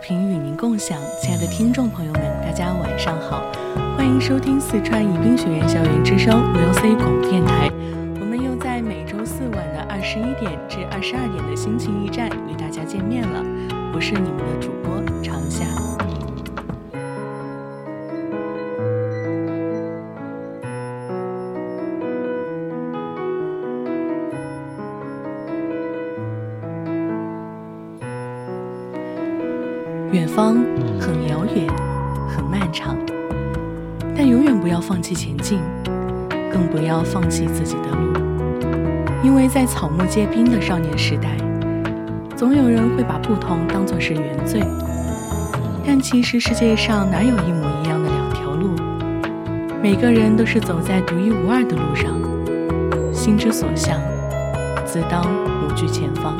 频与您共享，亲爱的听众朋友们，大家晚上好，欢迎收听四川宜宾学院校园之声 VOC 广播电台。我们又在每周四晚的二十一点至二十二点的心情驿站与大家见面了，我是你们的主远方很遥远，很漫长，但永远不要放弃前进，更不要放弃自己的路。因为在草木皆兵的少年时代，总有人会把不同当作是原罪。但其实世界上哪有一模一样的两条路？每个人都是走在独一无二的路上，心之所向，自当无惧前方。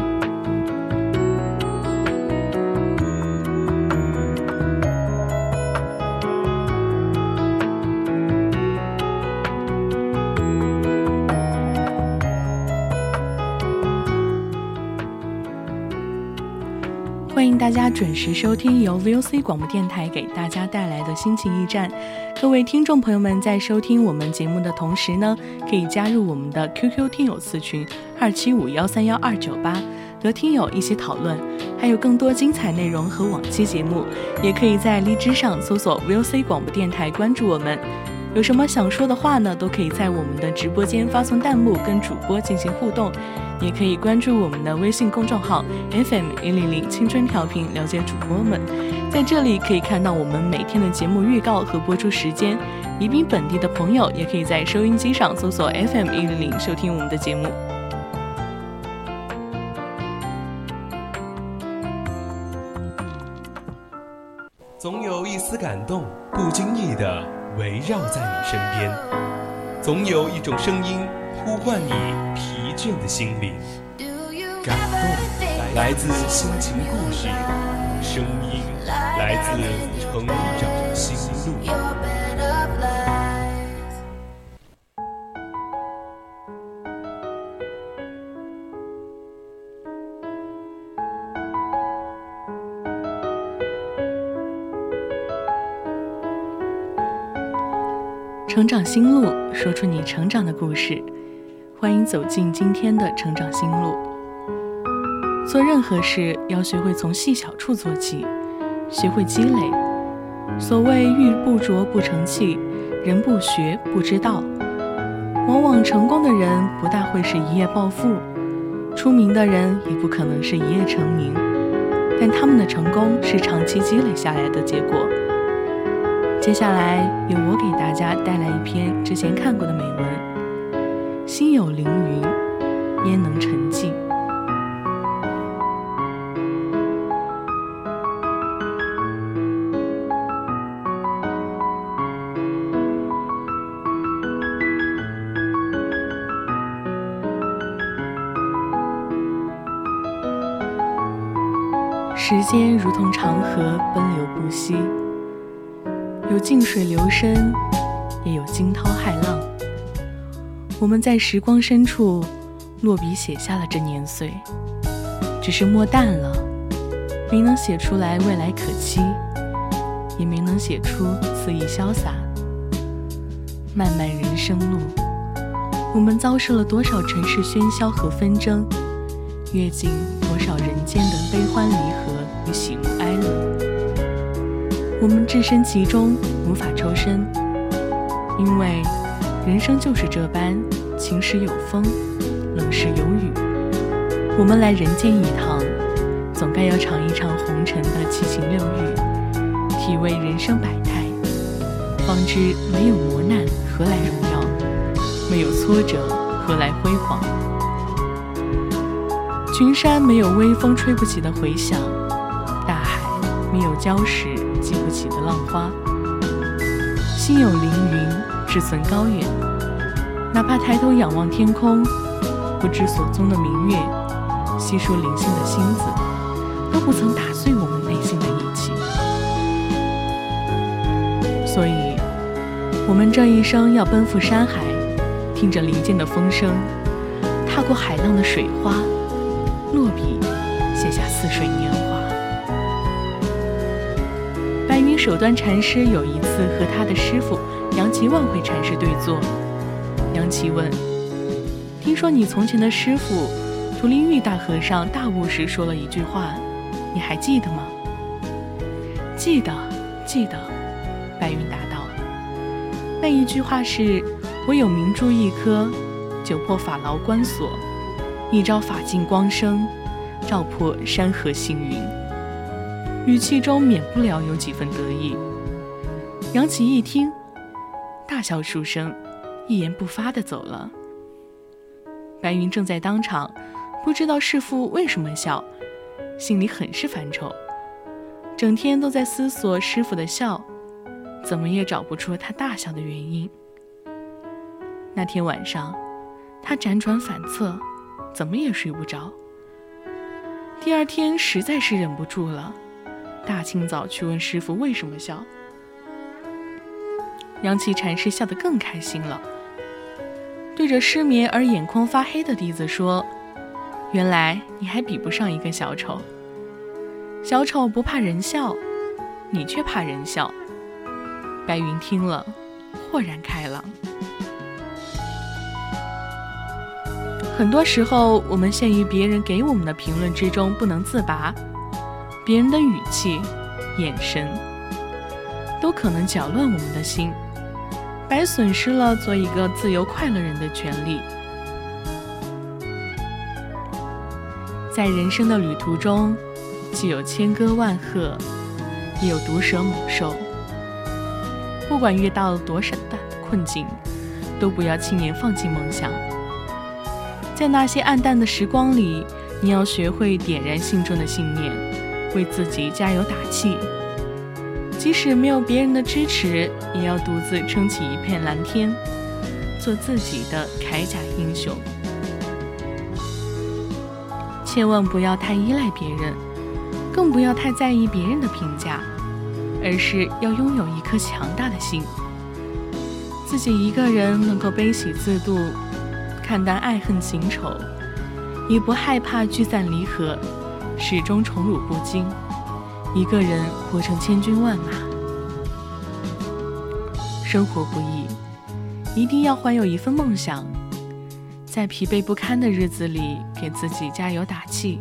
准时收听由 VOC 广播电台给大家带来的心情驿站。各位听众朋友们，在收听我们节目的同时呢，可以加入我们的 QQ 听友四群二七五幺三幺二九八，和听友一起讨论。还有更多精彩内容和往期节目，也可以在荔枝上搜索 VOC 广播电台，关注我们。有什么想说的话呢？都可以在我们的直播间发送弹幕跟主播进行互动，也可以关注我们的微信公众号 FM 一零零青春调频，了解主播们。在这里可以看到我们每天的节目预告和播出时间。宜宾本地的朋友也可以在收音机上搜索 FM 一零零收听我们的节目。总有一丝感动，不经意的。围绕在你身边，总有一种声音呼唤你疲倦的心灵。感动来自心情故事，声音来自成长心路。成长心路，说出你成长的故事。欢迎走进今天的成长心路。做任何事要学会从细小处做起，学会积累。所谓玉不琢不成器，人不学不知道。往往成功的人不大会是一夜暴富，出名的人也不可能是一夜成名，但他们的成功是长期积累下来的结果。接下来由我给大家带来一篇之前看过的美文：心有凌云，焉能成迹？时间如同长河，奔流不息。有静水流深，也有惊涛骇浪。我们在时光深处落笔写下了这年岁，只是墨淡了，没能写出来未来可期，也没能写出肆意潇洒。漫漫人生路，我们遭受了多少城市喧嚣和纷争，阅尽多少人间的悲欢离合与喜怒。我们置身其中，无法抽身，因为人生就是这般，晴时有风，冷时有雨。我们来人间一趟，总该要尝一尝红尘的七情六欲，体味人生百态，方知没有磨难，何来荣耀？没有挫折，何来辉煌？群山没有微风吹不起的回响，大海没有礁石激不起的浪花。心有凌云，志存高远。哪怕抬头仰望天空，不知所踪的明月，悉数零星的星子，都不曾打碎我们内心的义气。所以，我们这一生要奔赴山海。听着林间的风声，踏过海浪的水花，落笔写下似水年。首端禅师有一次和他的师傅杨岐万慧禅师对坐，杨岐问：“听说你从前的师傅图林玉大和尚大悟时说了一句话，你还记得吗？”“记得，记得。”白云答道。“那一句话是。”我有明珠一颗，九破法牢关锁，一朝法尽光生，照破山河星云。语气中免不了有几分得意。杨琪一听，大笑数声，一言不发的走了。白云正在当场，不知道师父为什么笑，心里很是烦愁，整天都在思索师傅的笑，怎么也找不出他大笑的原因。那天晚上，他辗转反侧，怎么也睡不着。第二天实在是忍不住了，大清早去问师傅为什么笑。杨岐禅师笑得更开心了，对着失眠而眼眶发黑的弟子说：“原来你还比不上一个小丑。小丑不怕人笑，你却怕人笑。”白云听了，豁然开朗。很多时候，我们陷于别人给我们的评论之中不能自拔，别人的语气、眼神，都可能搅乱我们的心，白损失了做一个自由快乐人的权利。在人生的旅途中，既有千歌万鹤，也有毒蛇猛兽。不管遇到多少的困境，都不要轻言放弃梦想。在那些暗淡的时光里，你要学会点燃心中的信念，为自己加油打气。即使没有别人的支持，也要独自撑起一片蓝天，做自己的铠甲英雄。千万不要太依赖别人，更不要太在意别人的评价，而是要拥有一颗强大的心，自己一个人能够悲喜自度。看淡爱恨情仇，也不害怕聚散离合，始终宠辱不惊。一个人活成千军万马，生活不易，一定要怀有一份梦想，在疲惫不堪的日子里给自己加油打气，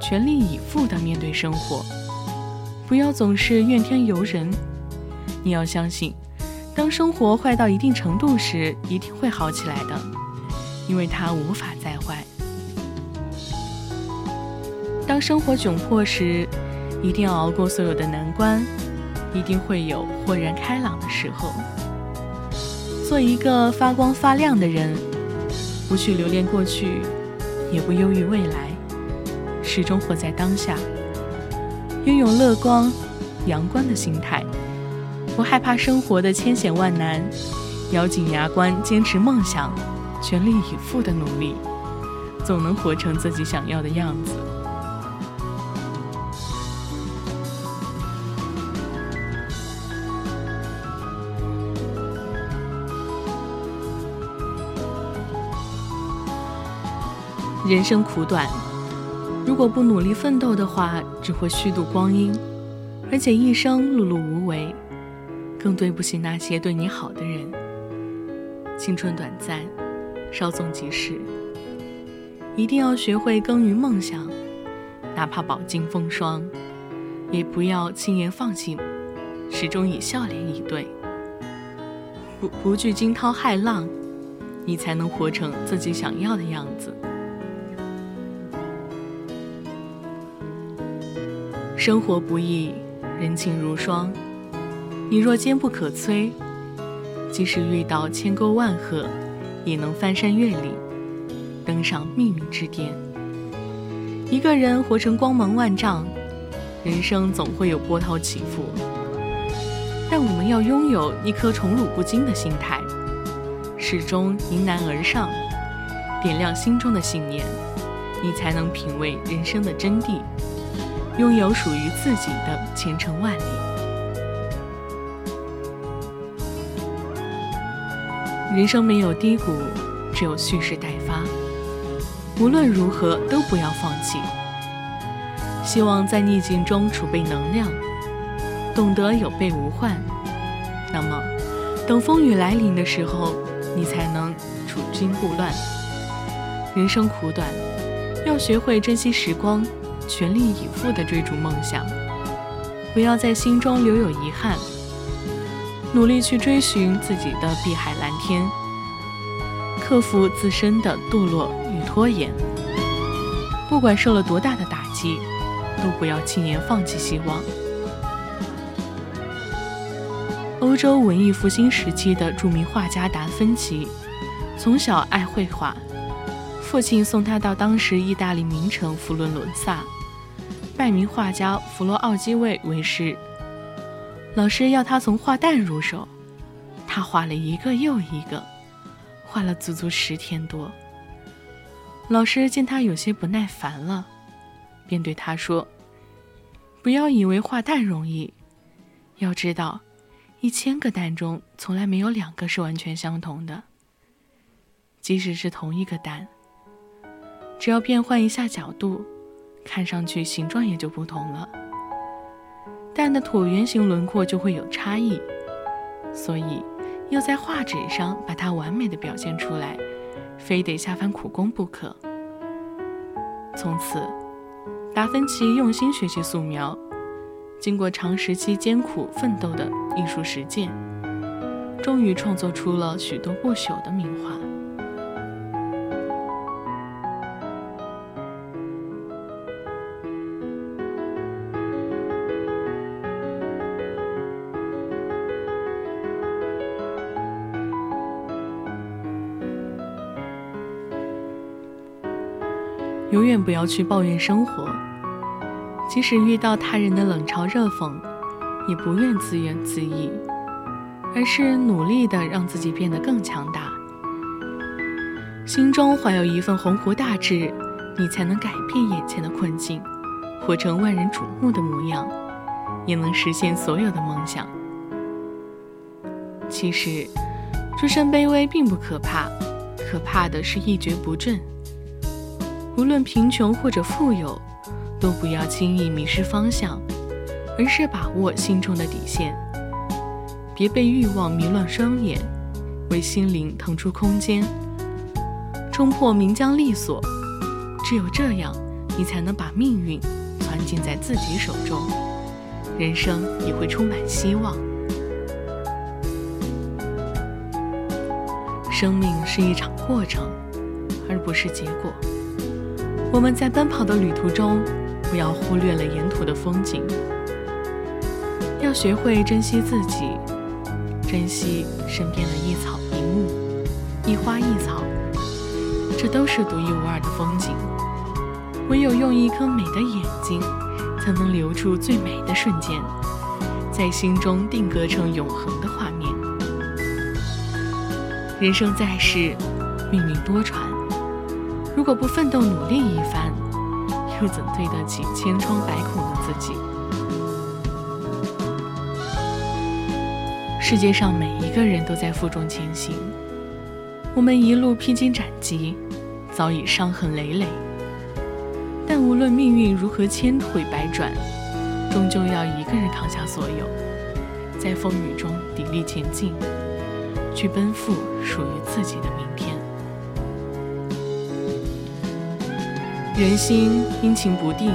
全力以赴地面对生活，不要总是怨天尤人。你要相信。当生活坏到一定程度时，一定会好起来的，因为它无法再坏。当生活窘迫时，一定要熬过所有的难关，一定会有豁然开朗的时候。做一个发光发亮的人，不去留恋过去，也不忧郁未来，始终活在当下，拥有乐观、阳光的心态。不害怕生活的千险万难，咬紧牙关坚持梦想，全力以赴的努力，总能活成自己想要的样子。人生苦短，如果不努力奋斗的话，只会虚度光阴，而且一生碌碌无为。更对不起那些对你好的人。青春短暂，稍纵即逝。一定要学会耕耘梦想，哪怕饱经风霜，也不要轻言放弃，始终以笑脸以对。不不惧惊涛骇浪，你才能活成自己想要的样子。生活不易，人情如霜。你若坚不可摧，即使遇到千沟万壑，也能翻山越岭，登上命运之巅。一个人活成光芒万丈，人生总会有波涛起伏。但我们要拥有一颗宠辱不惊的心态，始终迎难而上，点亮心中的信念，你才能品味人生的真谛。拥有属于自己的前程万里。人生没有低谷，只有蓄势待发。无论如何都不要放弃。希望在逆境中储备能量，懂得有备无患。那么，等风雨来临的时候，你才能处惊不乱。人生苦短，要学会珍惜时光。全力以赴地追逐梦想，不要在心中留有遗憾，努力去追寻自己的碧海蓝天，克服自身的堕落与拖延。不管受了多大的打击，都不要轻言放弃希望。欧洲文艺复兴时期的著名画家达芬奇，从小爱绘画。父亲送他到当时意大利名城佛罗伦萨，拜名画家弗洛奥基卫为师。老师要他从画蛋入手，他画了一个又一个，画了足足十天多。老师见他有些不耐烦了，便对他说：“不要以为画蛋容易，要知道，一千个蛋中从来没有两个是完全相同的，即使是同一个蛋。”只要变换一下角度，看上去形状也就不同了。蛋的椭圆形轮廓就会有差异，所以要在画纸上把它完美的表现出来，非得下番苦功不可。从此，达芬奇用心学习素描，经过长时期艰苦奋斗的艺术实践，终于创作出了许多不朽的名画。永远不要去抱怨生活，即使遇到他人的冷嘲热讽，也不愿自怨自艾，而是努力的让自己变得更强大。心中怀有一份鸿鹄大志，你才能改变眼前的困境，活成万人瞩目的模样，也能实现所有的梦想。其实，出身卑微并不可怕，可怕的是一蹶不振。无论贫穷或者富有，都不要轻易迷失方向，而是把握心中的底线。别被欲望迷乱双眼，为心灵腾出空间，冲破名缰利锁。只有这样，你才能把命运攥紧在自己手中，人生也会充满希望。生命是一场过程，而不是结果。我们在奔跑的旅途中，不要忽略了沿途的风景。要学会珍惜自己，珍惜身边的一草一木、一花一草，这都是独一无二的风景。唯有用一颗美的眼睛，才能留住最美的瞬间，在心中定格成永恒的画面。人生在世，命运多舛。如果不奋斗努力一番，又怎对得起千疮百孔的自己？世界上每一个人都在负重前行，我们一路披荆斩棘，早已伤痕累累。但无论命运如何千回百转，终究要一个人扛下所有，在风雨中砥砺前进，去奔赴属于自己的明天。人心阴晴不定，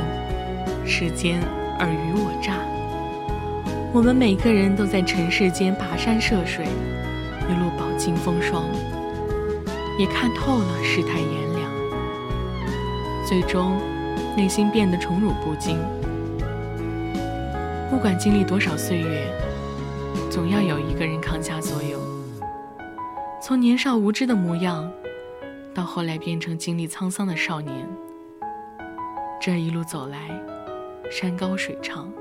世间尔虞我诈。我们每个人都在尘世间跋山涉水，一路饱经风霜，也看透了世态炎凉，最终内心变得宠辱不惊。不管经历多少岁月，总要有一个人扛下所有。从年少无知的模样，到后来变成经历沧桑的少年。这一路走来，山高水长。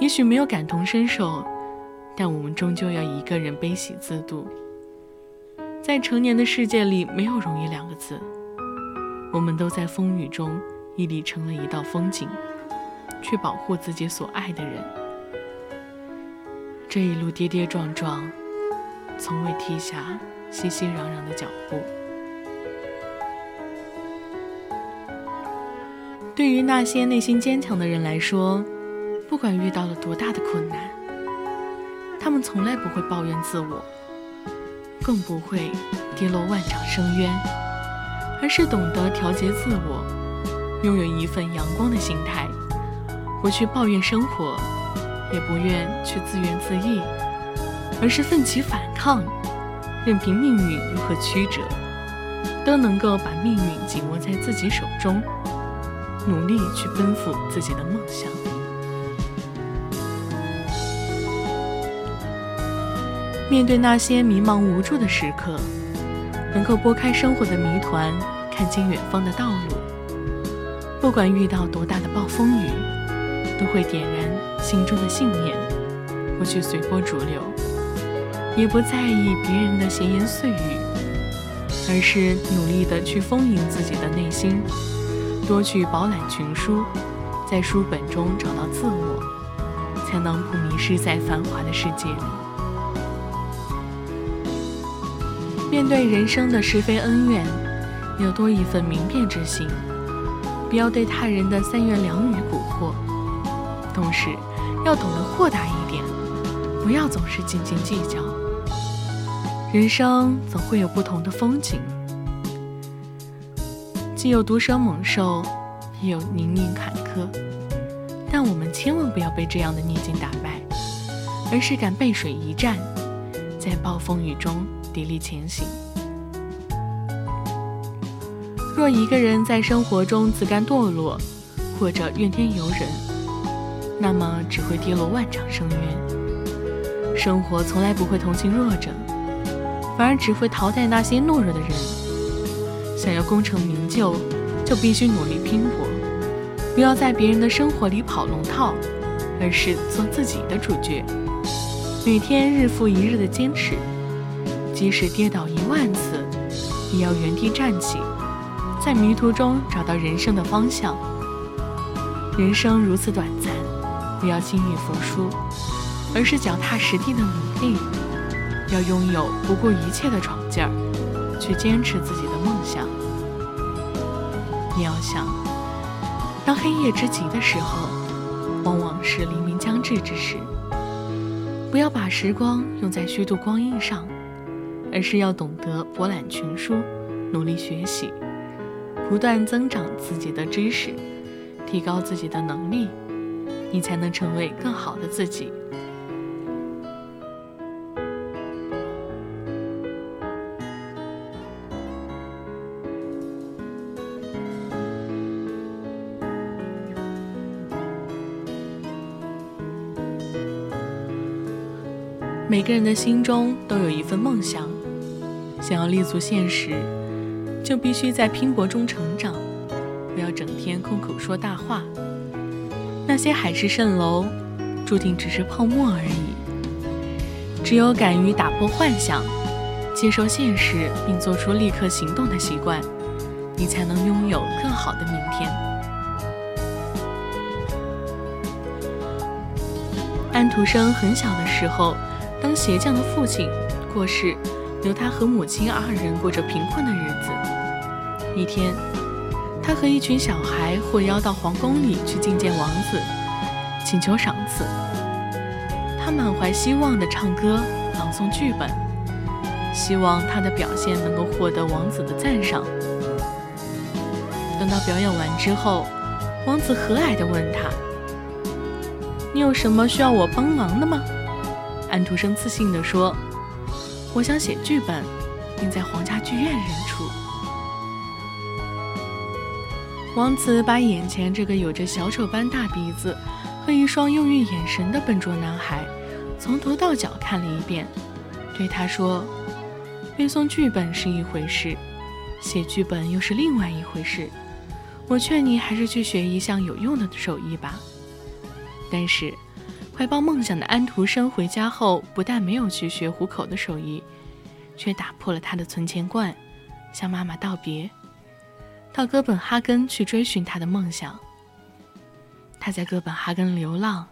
也许没有感同身受，但我们终究要一个人悲喜自度。在成年的世界里，没有容易两个字。我们都在风雨中屹立成了一道风景，去保护自己所爱的人。这一路跌跌撞撞，从未停下熙熙攘攘的脚步。对于那些内心坚强的人来说，不管遇到了多大的困难，他们从来不会抱怨自我，更不会跌落万丈深渊，而是懂得调节自我，拥有一份阳光的心态，不去抱怨生活，也不愿去自怨自艾，而是奋起反抗，任凭命运如何曲折，都能够把命运紧握在自己手中。努力去奔赴自己的梦想。面对那些迷茫无助的时刻，能够拨开生活的谜团，看清远方的道路。不管遇到多大的暴风雨，都会点燃心中的信念，不去随波逐流，也不在意别人的闲言碎语，而是努力的去丰盈自己的内心。多去饱览群书，在书本中找到自我，才能不迷失在繁华的世界里。面对人生的是非恩怨，要多一份明辨之心，不要对他人的三言两语蛊惑。同时，要懂得豁达一点，不要总是斤斤计较。人生总会有不同的风景。既有毒蛇猛兽，也有泥泞坎坷，但我们千万不要被这样的逆境打败，而是敢背水一战，在暴风雨中砥砺前行。若一个人在生活中自甘堕落，或者怨天尤人，那么只会跌落万丈深渊。生活从来不会同情弱者，反而只会淘汰那些懦弱的人。想要功成名就，就必须努力拼搏，不要在别人的生活里跑龙套，而是做自己的主角。每天日复一日的坚持，即使跌倒一万次，也要原地站起，在迷途中找到人生的方向。人生如此短暂，不要轻易服输，而是脚踏实地的努力，要拥有不顾一切的闯。去坚持自己的梦想。你要想，当黑夜之极的时候，往往是黎明将至之时。不要把时光用在虚度光阴上，而是要懂得博览群书，努力学习，不断增长自己的知识，提高自己的能力，你才能成为更好的自己。每个人的心中都有一份梦想，想要立足现实，就必须在拼搏中成长，不要整天空口说大话。那些海市蜃楼，注定只是泡沫而已。只有敢于打破幻想，接受现实，并做出立刻行动的习惯，你才能拥有更好的明天。安徒生很小的时候。当鞋匠的父亲过世，留他和母亲二人过着贫困的日子。一天，他和一群小孩获邀到皇宫里去觐见王子，请求赏赐。他满怀希望地唱歌，朗诵剧本，希望他的表现能够获得王子的赞赏。等到表演完之后，王子和蔼地问他：“你有什么需要我帮忙的吗？”安徒生自信地说：“我想写剧本，并在皇家剧院演出。”王子把眼前这个有着小丑般大鼻子和一双忧郁眼神的笨拙男孩从头到脚看了一遍，对他说：“背诵剧本是一回事，写剧本又是另外一回事。我劝你还是去学一项有用的手艺吧。”但是，怀抱梦想的安徒生回家后，不但没有去学糊口的手艺，却打破了他的存钱罐，向妈妈道别。到哥本哈根去追寻他的梦想。他在哥本哈根流浪，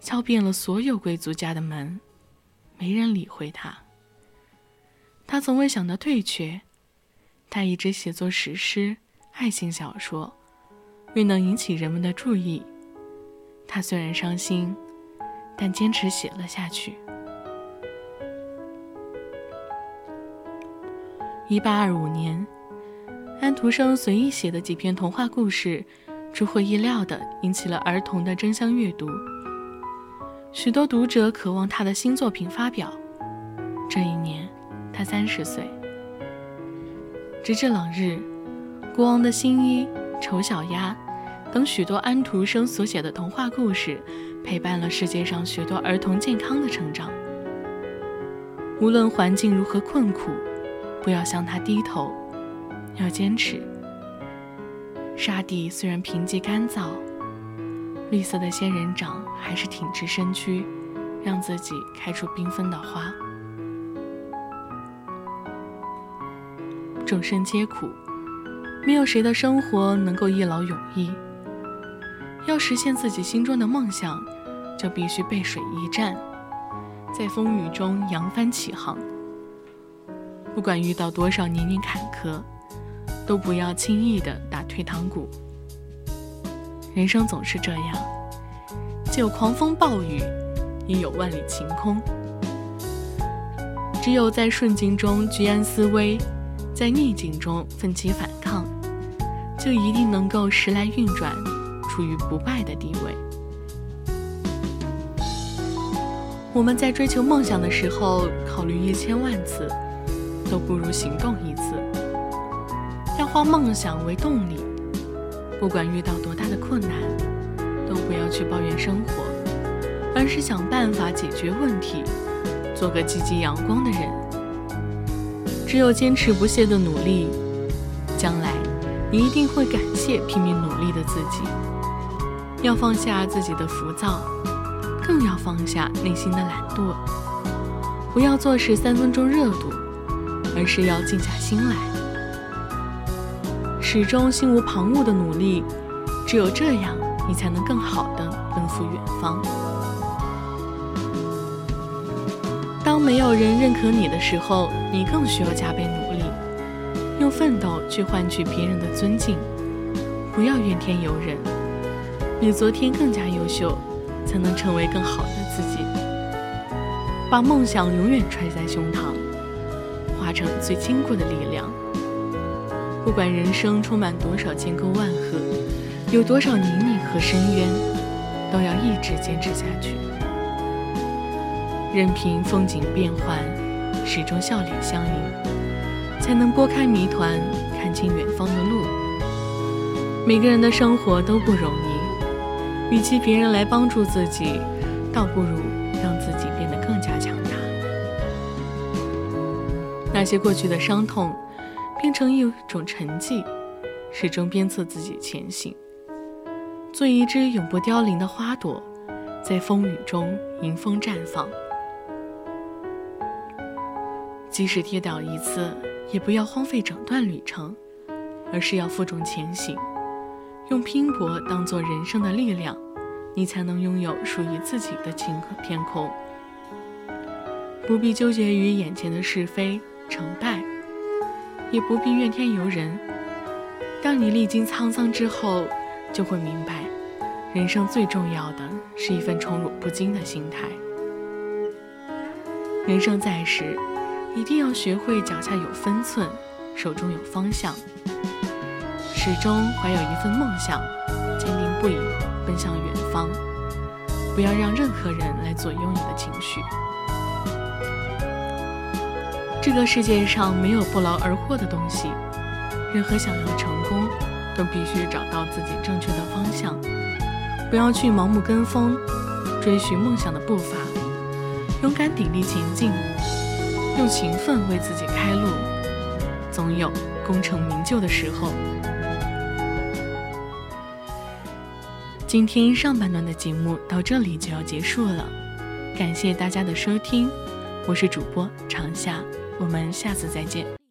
敲遍了所有贵族家的门，没人理会他。他从未想到退却，他一直写作史诗、爱情小说，未能引起人们的注意。他虽然伤心，但坚持写了下去。一八二五年。安徒生随意写的几篇童话故事，出乎意料地引起了儿童的争相阅读。许多读者渴望他的新作品发表。这一年，他三十岁。直至冷日，《国王的新衣》《丑小鸭》等许多安徒生所写的童话故事，陪伴了世界上许多儿童健康的成长。无论环境如何困苦，不要向他低头。要坚持。沙地虽然贫瘠干燥，绿色的仙人掌还是挺直身躯，让自己开出缤纷的花。众生皆苦，没有谁的生活能够一劳永逸。要实现自己心中的梦想，就必须背水一战，在风雨中扬帆起航。不管遇到多少泥泞坎坷。都不要轻易的打退堂鼓。人生总是这样，既有狂风暴雨，也有万里晴空。只有在顺境中居安思危，在逆境中奋起反抗，就一定能够时来运转，处于不败的地位。我们在追求梦想的时候，考虑一千万次，都不如行动一次。要化梦想为动力，不管遇到多大的困难，都不要去抱怨生活，而是想办法解决问题，做个积极阳光的人。只有坚持不懈的努力，将来你一定会感谢拼命努力的自己。要放下自己的浮躁，更要放下内心的懒惰。不要做事三分钟热度，而是要静下心来。始终心无旁骛的努力，只有这样，你才能更好的奔赴远方。当没有人认可你的时候，你更需要加倍努力，用奋斗去换取别人的尊敬。不要怨天尤人，比昨天更加优秀，才能成为更好的自己。把梦想永远揣在胸膛，化成最坚固的力量。不管人生充满多少千沟万壑，有多少泥泞和深渊，都要一直坚持下去。任凭风景变幻，始终笑脸相迎，才能拨开谜团，看清远方的路。每个人的生活都不容易，与其别人来帮助自己，倒不如让自己变得更加强大。那些过去的伤痛。变成一种沉寂，始终鞭策自己前行。做一只永不凋零的花朵，在风雨中迎风绽放。即使跌倒一次，也不要荒废整段旅程，而是要负重前行，用拼搏当做人生的力量，你才能拥有属于自己的晴天空。不必纠结于眼前的是非成败。也不必怨天尤人。当你历经沧桑之后，就会明白，人生最重要的是一份宠辱不惊的心态。人生在世，一定要学会脚下有分寸，手中有方向，始终怀有一份梦想，坚定不移奔向远方。不要让任何人来左右你的情绪。这个世界上没有不劳而获的东西，任何想要成功，都必须找到自己正确的方向。不要去盲目跟风，追寻梦想的步伐，勇敢砥砺前进，用勤奋为自己开路，总有功成名就的时候。今天上半段的节目到这里就要结束了，感谢大家的收听，我是主播长夏，我们下次再见。